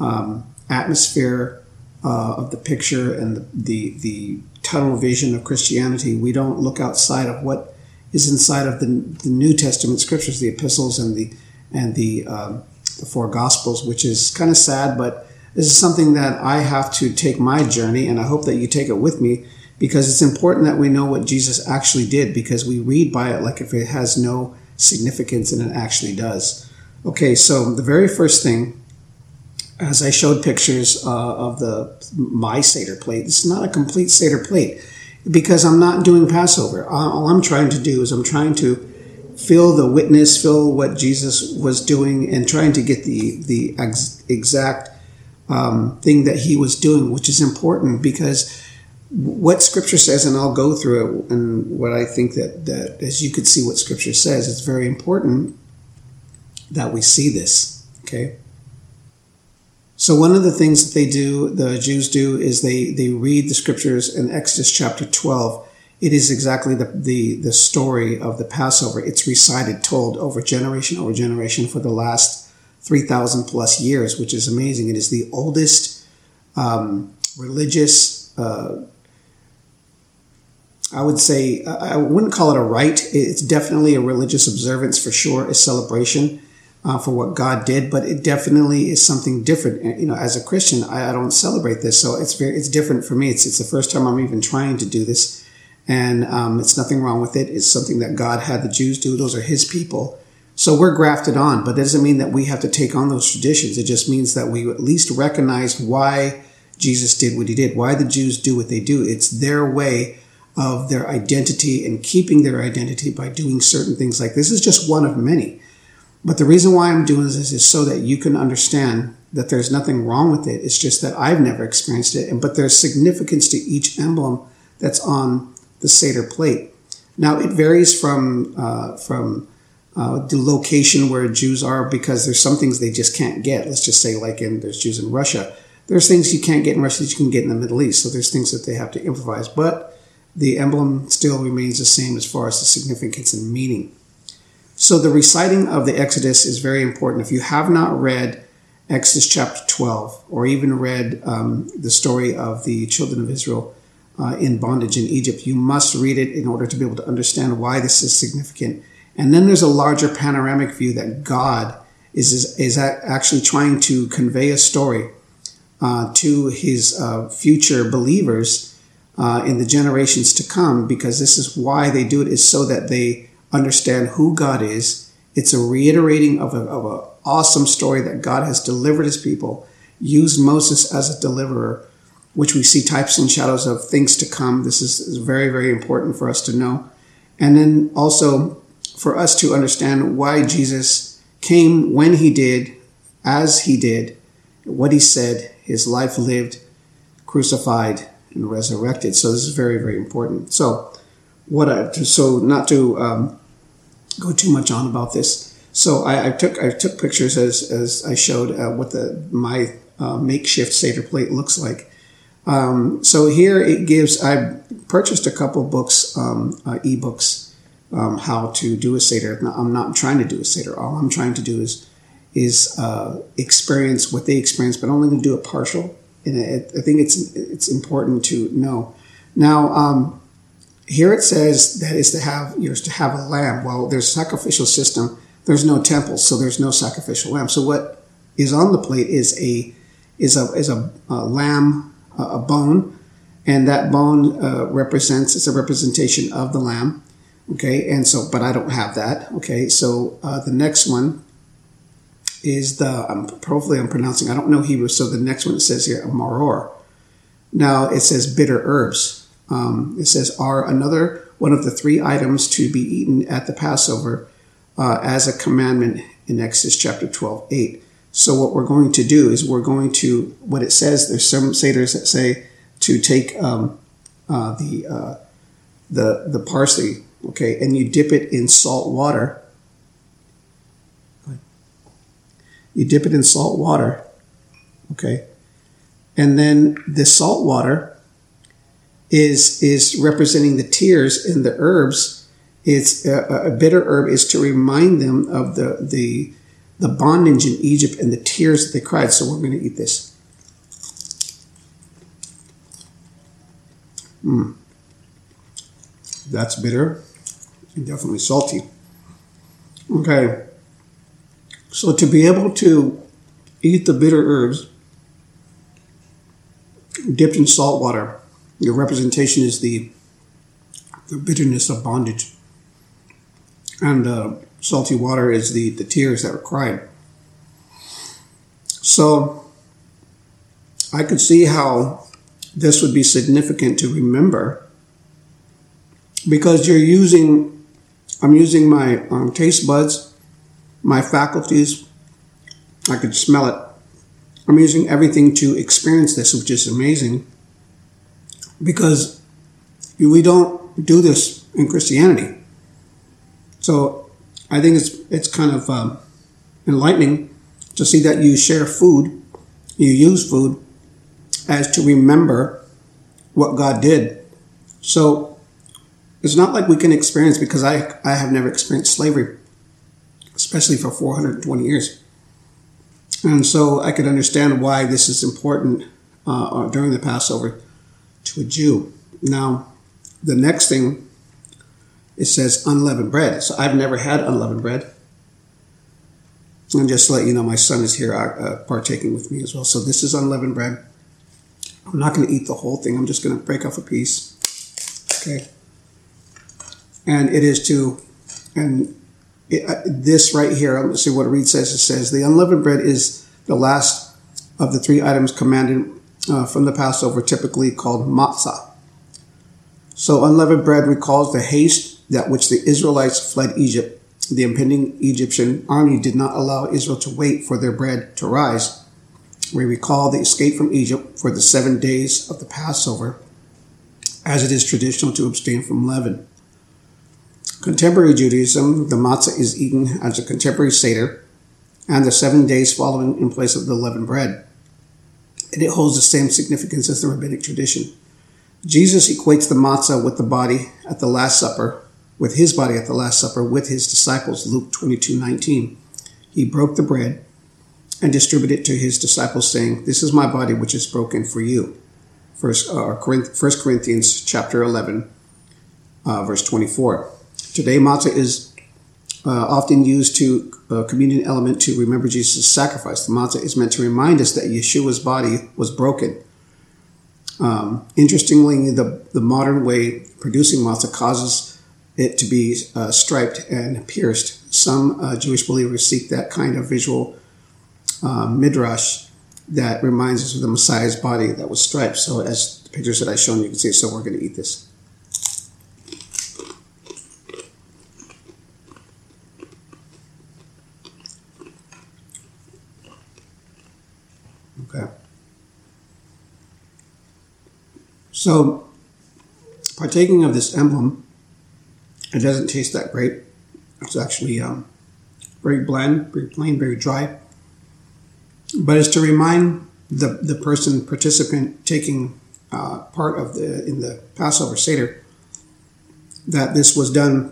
um, atmosphere uh, of the picture and the, the the tunnel vision of Christianity. We don't look outside of what is inside of the, the New Testament scriptures, the epistles and the and the um, the four gospels, which is kind of sad, but this is something that I have to take my journey, and I hope that you take it with me because it's important that we know what Jesus actually did because we read by it like if it has no significance and it actually does. Okay, so the very first thing, as I showed pictures uh, of the my Seder plate, it's not a complete Seder plate because I'm not doing Passover. All I'm trying to do is I'm trying to feel the witness, feel what Jesus was doing, and trying to get the the ex- exact um, thing that he was doing, which is important because what Scripture says, and I'll go through it, and what I think that that as you could see what Scripture says, it's very important that we see this. Okay. So one of the things that they do, the Jews do, is they they read the scriptures in Exodus chapter twelve it is exactly the, the, the story of the Passover. It's recited, told over generation over generation for the last 3,000 plus years, which is amazing. It is the oldest um, religious, uh, I would say, I wouldn't call it a rite. It's definitely a religious observance for sure, a celebration. Uh, for what God did, but it definitely is something different. You know, as a Christian, I, I, don't celebrate this, so it's very it's different for me. It's it's the first time I'm even trying to do this, and um, it's nothing wrong with it. It's something that God had the Jews do. Those are His people. So we're grafted on, but that doesn't mean that we have to take on those traditions. It just means that we at least recognize why Jesus did what He did, why the Jews do what they do. It's their way of their identity and keeping their identity by doing certain things like this is just one of many. But the reason why I'm doing this is so that you can understand that there's nothing wrong with it. It's just that I've never experienced it. And but there's significance to each emblem that's on the Seder plate. Now it varies from uh, from uh, the location where Jews are because there's some things they just can't get. Let's just say, like in there's Jews in Russia. There's things you can't get in Russia that you can get in the Middle East. So there's things that they have to improvise, but the emblem still remains the same as far as the significance and meaning. So the reciting of the Exodus is very important. If you have not read Exodus chapter 12 or even read um, the story of the children of Israel uh, in bondage in Egypt, you must read it in order to be able to understand why this is significant and then there's a larger panoramic view that God is, is, is actually trying to convey a story uh, to his uh, future believers uh, in the generations to come, because this is why they do it, is so that they understand who God is. It's a reiterating of an of a awesome story that God has delivered his people, used Moses as a deliverer, which we see types and shadows of things to come. This is, is very, very important for us to know. And then also for us to understand why Jesus came when he did, as he did, what he said, his life lived, crucified, and resurrected. So this is very, very important. So, what I so not to um, go too much on about this. So I, I, took I took pictures as as I showed uh, what the my uh, makeshift Seder plate looks like. Um, so here it gives. I purchased a couple books, um, uh, ebooks um, how to do a seder. I'm not trying to do a seder. All I'm trying to do is is uh, experience what they experience, but only to do a partial. And it, I think it's it's important to know. Now, um, here it says that is to have you're to have a lamb. Well, there's sacrificial system. There's no temple, so there's no sacrificial lamb. So what is on the plate is a is a is a, a lamb a bone, and that bone uh, represents it's a representation of the lamb. Okay, and so, but I don't have that. Okay, so uh, the next one is the, um, hopefully I'm pronouncing, I don't know Hebrew, so the next one it says here, a maror. Now it says bitter herbs. Um, it says are another one of the three items to be eaten at the Passover uh, as a commandment in Exodus chapter 12, 8. So what we're going to do is we're going to, what it says, there's some Seders that say to take um, uh, the, uh, the, the parsley okay, and you dip it in salt water. You dip it in salt water, okay, and then the salt water is is representing the tears and the herbs. It's a, a bitter herb is to remind them of the the the bondage in Egypt and the tears that they cried. So we're going to eat this. Mm. That's bitter and definitely salty. Okay, so to be able to eat the bitter herbs dipped in salt water, your representation is the the bitterness of bondage, and uh, salty water is the the tears that were cried. So I could see how this would be significant to remember because you're using I'm using my um, taste buds, my faculties. I could smell it. I'm using everything to experience this, which is amazing because we don't do this in Christianity. So I think it's it's kind of um, enlightening to see that you share food, you use food as to remember what God did. So it's not like we can experience because I, I have never experienced slavery, especially for 420 years. And so I could understand why this is important uh, during the Passover to a Jew. Now, the next thing it says unleavened bread. So I've never had unleavened bread. And just to let you know, my son is here uh, uh partaking with me as well. So this is unleavened bread. I'm not going to eat the whole thing. I'm just going to break off a piece. Okay and it is to, and it, uh, this right here, let's see what it reads says. It says, the unleavened bread is the last of the three items commanded uh, from the Passover, typically called matzah. So unleavened bread recalls the haste that which the Israelites fled Egypt. The impending Egyptian army did not allow Israel to wait for their bread to rise. We recall the escape from Egypt for the seven days of the Passover, as it is traditional to abstain from leaven. Contemporary Judaism, the matzah is eaten as a contemporary Seder and the seven days following in place of the leavened bread. And it holds the same significance as the rabbinic tradition. Jesus equates the matzah with the body at the Last Supper, with his body at the Last Supper with his disciples, Luke 22 19. He broke the bread and distributed it to his disciples, saying, This is my body which is broken for you. First, uh, Corinthians chapter 11, uh, verse 24. Today, matzah is uh, often used to uh, communion element to remember Jesus' sacrifice. The matzah is meant to remind us that Yeshua's body was broken. Um, interestingly, the, the modern way producing matzah causes it to be uh, striped and pierced. Some uh, Jewish believers seek that kind of visual uh, midrash that reminds us of the Messiah's body that was striped. So, as the pictures that I've shown, you can see. So, we're going to eat this. Okay. So, partaking of this emblem, it doesn't taste that great. It's actually um, very bland, very plain, very dry. But it's to remind the, the person, participant taking uh, part of the in the Passover Seder that this was done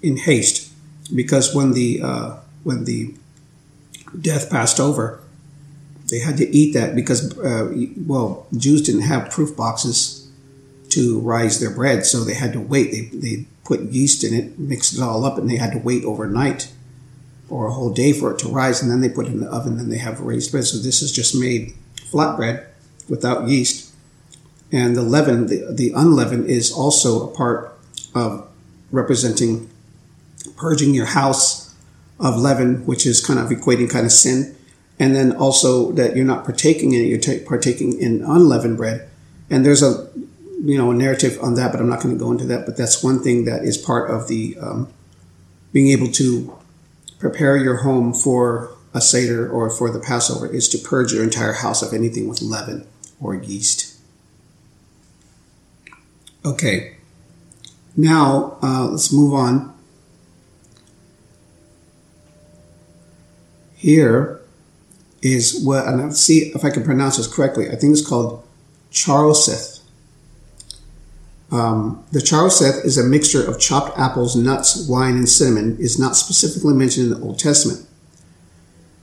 in haste, because when the uh, when the death passed over, they had to eat that because, uh, well, Jews didn't have proof boxes to rise their bread, so they had to wait. They, they put yeast in it, mixed it all up, and they had to wait overnight or a whole day for it to rise, and then they put it in the oven, and they have raised bread. So this is just made flatbread without yeast. And the leaven, the, the unleavened, is also a part of representing purging your house of leaven, which is kind of equating kind of sin and then also that you're not partaking in it, you're t- partaking in unleavened bread. And there's a you know a narrative on that, but I'm not going to go into that. But that's one thing that is part of the um, being able to prepare your home for a seder or for the Passover is to purge your entire house of anything with leaven or yeast. Okay, now uh, let's move on. Here, is what, and I'll see if I can pronounce this correctly. I think it's called charoseth. Um, the charoseth is a mixture of chopped apples, nuts, wine, and cinnamon. is not specifically mentioned in the Old Testament.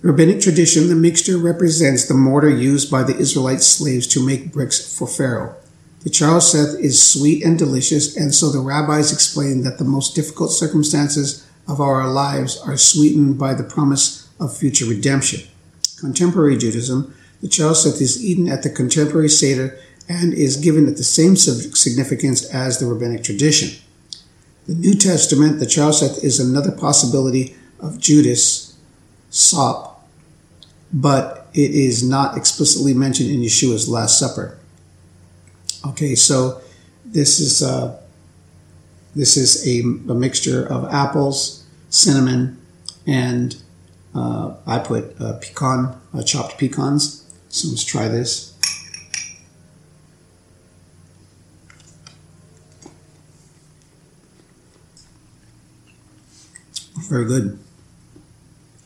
Rabbinic tradition, the mixture represents the mortar used by the Israelite slaves to make bricks for Pharaoh. The charoseth is sweet and delicious, and so the rabbis explain that the most difficult circumstances of our lives are sweetened by the promise of future redemption contemporary Judaism, the charoseth is eaten at the contemporary Seder and is given at the same significance as the rabbinic tradition. The New Testament, the charoseth is another possibility of Judas, sop, but it is not explicitly mentioned in Yeshua's Last Supper. Okay, so this is uh, this is a, a mixture of apples, cinnamon, and uh, I put uh, pecan, uh, chopped pecans. So let's try this. Very good.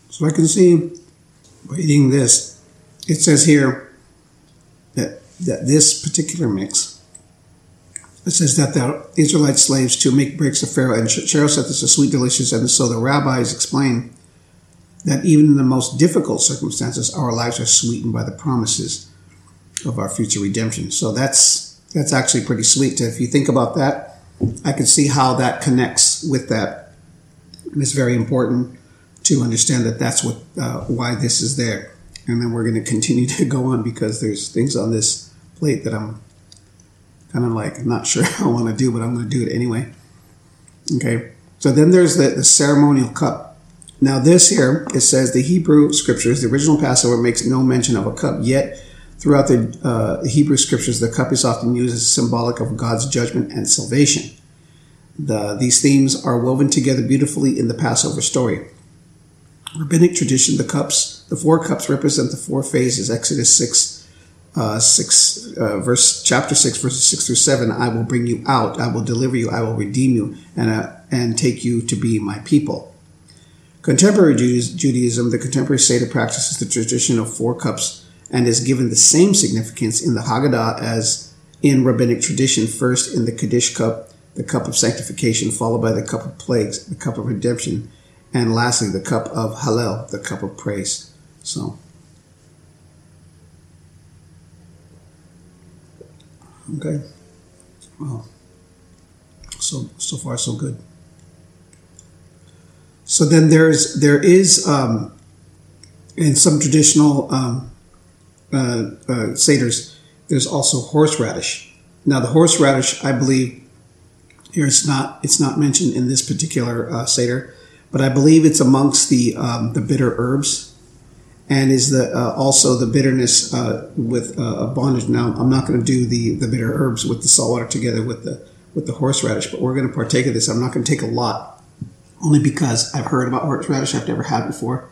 So I can see by eating this, it says here that, that this particular mix, it says that the Israelite slaves to make bricks of Pharaoh, and charoseth this is sweet, delicious, and so the rabbis explain that even in the most difficult circumstances, our lives are sweetened by the promises of our future redemption. So that's that's actually pretty sweet. If you think about that, I can see how that connects with that. And it's very important to understand that that's what uh, why this is there. And then we're going to continue [laughs] to go on because there's things on this plate that I'm kind of like not sure [laughs] I want to do, but I'm going to do it anyway. Okay. So then there's the, the ceremonial cup. Now, this here, it says the Hebrew scriptures, the original Passover makes no mention of a cup, yet throughout the uh, Hebrew scriptures, the cup is often used as symbolic of God's judgment and salvation. The, these themes are woven together beautifully in the Passover story. Rabbinic tradition, the cups, the four cups represent the four phases, Exodus 6, uh, six, uh, verse chapter six, verses six through seven. I will bring you out. I will deliver you. I will redeem you, and uh, and take you to be my people. Contemporary Judaism, the contemporary Seder practices the tradition of four cups and is given the same significance in the Haggadah as in rabbinic tradition. First, in the Kiddush cup, the cup of sanctification, followed by the cup of plagues, the cup of redemption, and lastly, the cup of Hallel, the cup of praise. So, okay. Well, so so far so good. So then there's there is um, in some traditional um, uh, uh, seders there's also horseradish. Now the horseradish, I believe, here it's not it's not mentioned in this particular uh, seder, but I believe it's amongst the um, the bitter herbs, and is the uh, also the bitterness uh, with uh, bondage. Now I'm not going to do the the bitter herbs with the salt water together with the with the horseradish, but we're going to partake of this. I'm not going to take a lot only because I've heard about horseradish. I've never had before,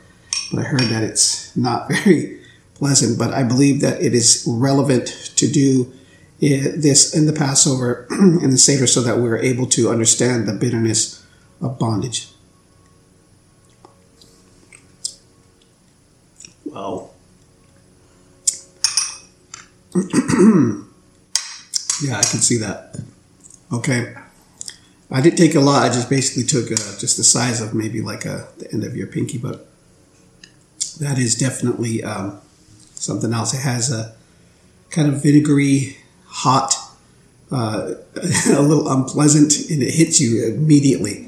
but I heard that it's not [laughs] very pleasant. But I believe that it is relevant to do this in the Passover [clears throat] and the Seder so that we're able to understand the bitterness of bondage. Wow. [clears throat] yeah, I can see that. Okay. I didn't take a lot. I just basically took uh, just the size of maybe like a, the end of your pinky, but that is definitely um, something else. It has a kind of vinegary, hot, uh, [laughs] a little unpleasant, and it hits you immediately.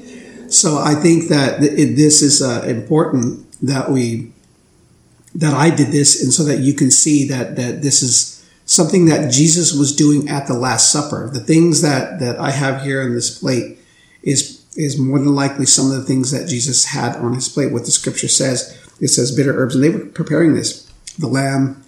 So I think that this is uh, important that we that I did this, and so that you can see that that this is something that Jesus was doing at the Last Supper. The things that, that I have here on this plate is, is more than likely some of the things that Jesus had on his plate. What the scripture says, it says bitter herbs, and they were preparing this. The lamb,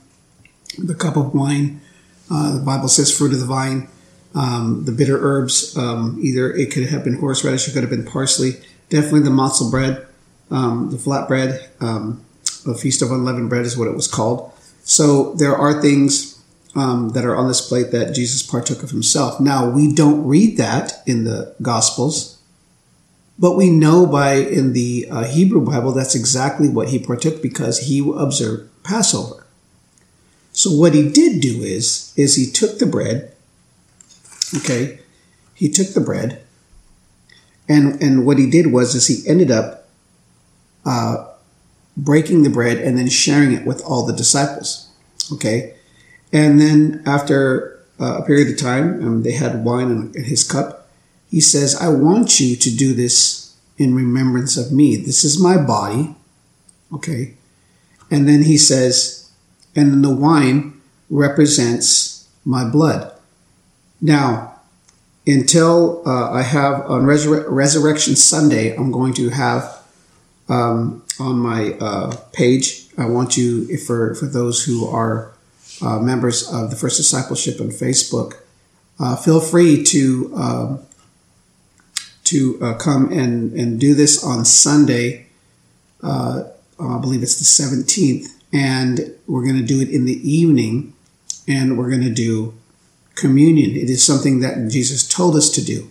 the cup of wine, uh, the Bible says fruit of the vine, um, the bitter herbs, um, either it could have been horseradish, it could have been parsley, definitely the matzah bread, um, the flat bread, um, the feast of unleavened bread is what it was called. So there are things um, that are on this plate that Jesus partook of himself. Now, we don't read that in the Gospels, but we know by in the uh, Hebrew Bible that's exactly what he partook because he observed Passover. So what he did do is is he took the bread, okay, he took the bread, and and what he did was is he ended up uh, breaking the bread and then sharing it with all the disciples, okay. And then after uh, a period of time, um, they had wine in, his cup. He says, I want you to do this in remembrance of me. This is my body. Okay. And then he says, and the wine represents my blood. Now, until uh, I have on Resur- Resurrection Sunday, I'm going to have um, on my uh, page. I want you, for for those who are uh, members of the First Discipleship on Facebook, uh, feel free to um, to uh, come and, and do this on Sunday. Uh, I believe it's the 17th, and we're going to do it in the evening, and we're going to do communion. It is something that Jesus told us to do,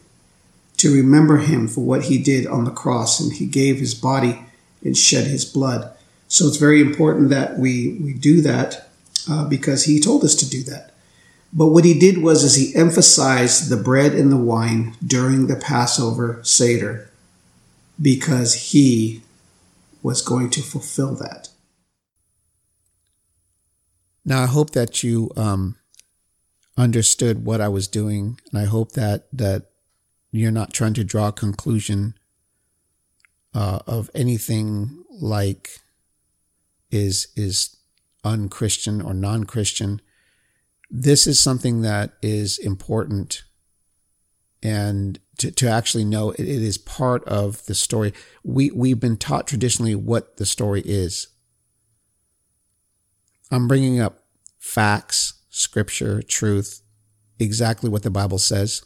to remember Him for what He did on the cross, and He gave His body and shed His blood. So it's very important that we we do that uh, because he told us to do that. But what he did was is he emphasized the bread and the wine during the Passover Seder because he was going to fulfill that. Now, I hope that you um, understood what I was doing, and I hope that that you're not trying to draw a conclusion uh, of anything like is is unchristian or non Christian. This is something that is important and to, to actually know it, it is part of the story. We, we've been taught traditionally what the story is. I'm bringing up facts, scripture, truth, exactly what the Bible says,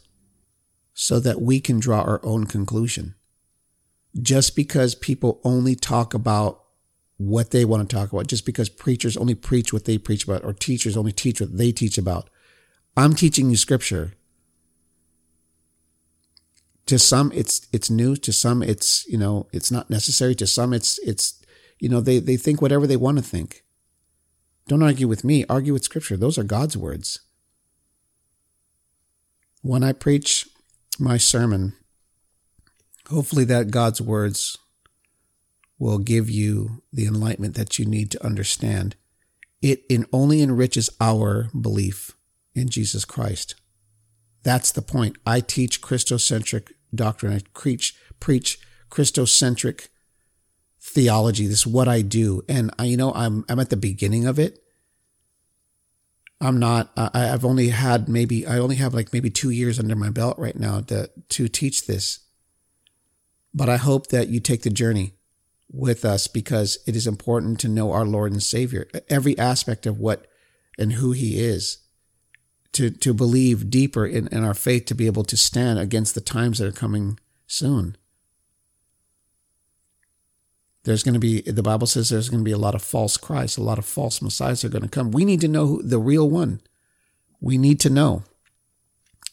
so that we can draw our own conclusion. Just because people only talk about what they want to talk about just because preachers only preach what they preach about or teachers only teach what they teach about. I'm teaching you scripture. To some it's it's new, to some it's, you know, it's not necessary, to some it's it's you know, they they think whatever they want to think. Don't argue with me, argue with scripture. Those are God's words. When I preach my sermon, hopefully that God's words will give you the enlightenment that you need to understand. It in only enriches our belief in Jesus Christ. That's the point. I teach Christocentric doctrine. I preach, preach Christocentric theology. This is what I do. And I, you know, I'm, I'm at the beginning of it. I'm not, I, I've only had maybe, I only have like maybe two years under my belt right now to, to teach this. But I hope that you take the journey with us because it is important to know our Lord and Savior, every aspect of what and who He is, to, to believe deeper in, in our faith to be able to stand against the times that are coming soon. There's going to be, the Bible says there's going to be a lot of false Christs, a lot of false messiahs are going to come. We need to know the real one. We need to know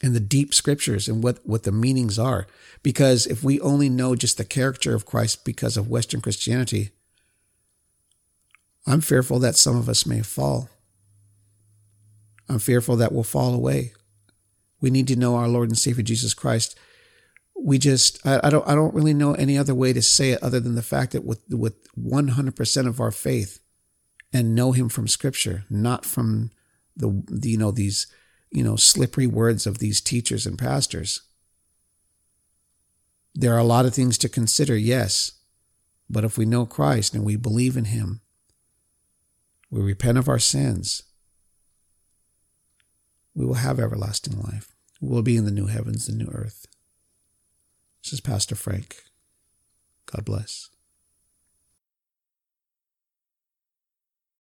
and the deep scriptures and what, what the meanings are. Because if we only know just the character of Christ because of Western Christianity, I'm fearful that some of us may fall. I'm fearful that we'll fall away. We need to know our Lord and Savior Jesus Christ. We just, I, I don't, I don't really know any other way to say it other than the fact that with, with 100% of our faith and know Him from Scripture, not from the, the you know, these you know, slippery words of these teachers and pastors. There are a lot of things to consider, yes, but if we know Christ and we believe in Him, we repent of our sins, we will have everlasting life. We will be in the new heavens, the new earth. This is Pastor Frank. God bless.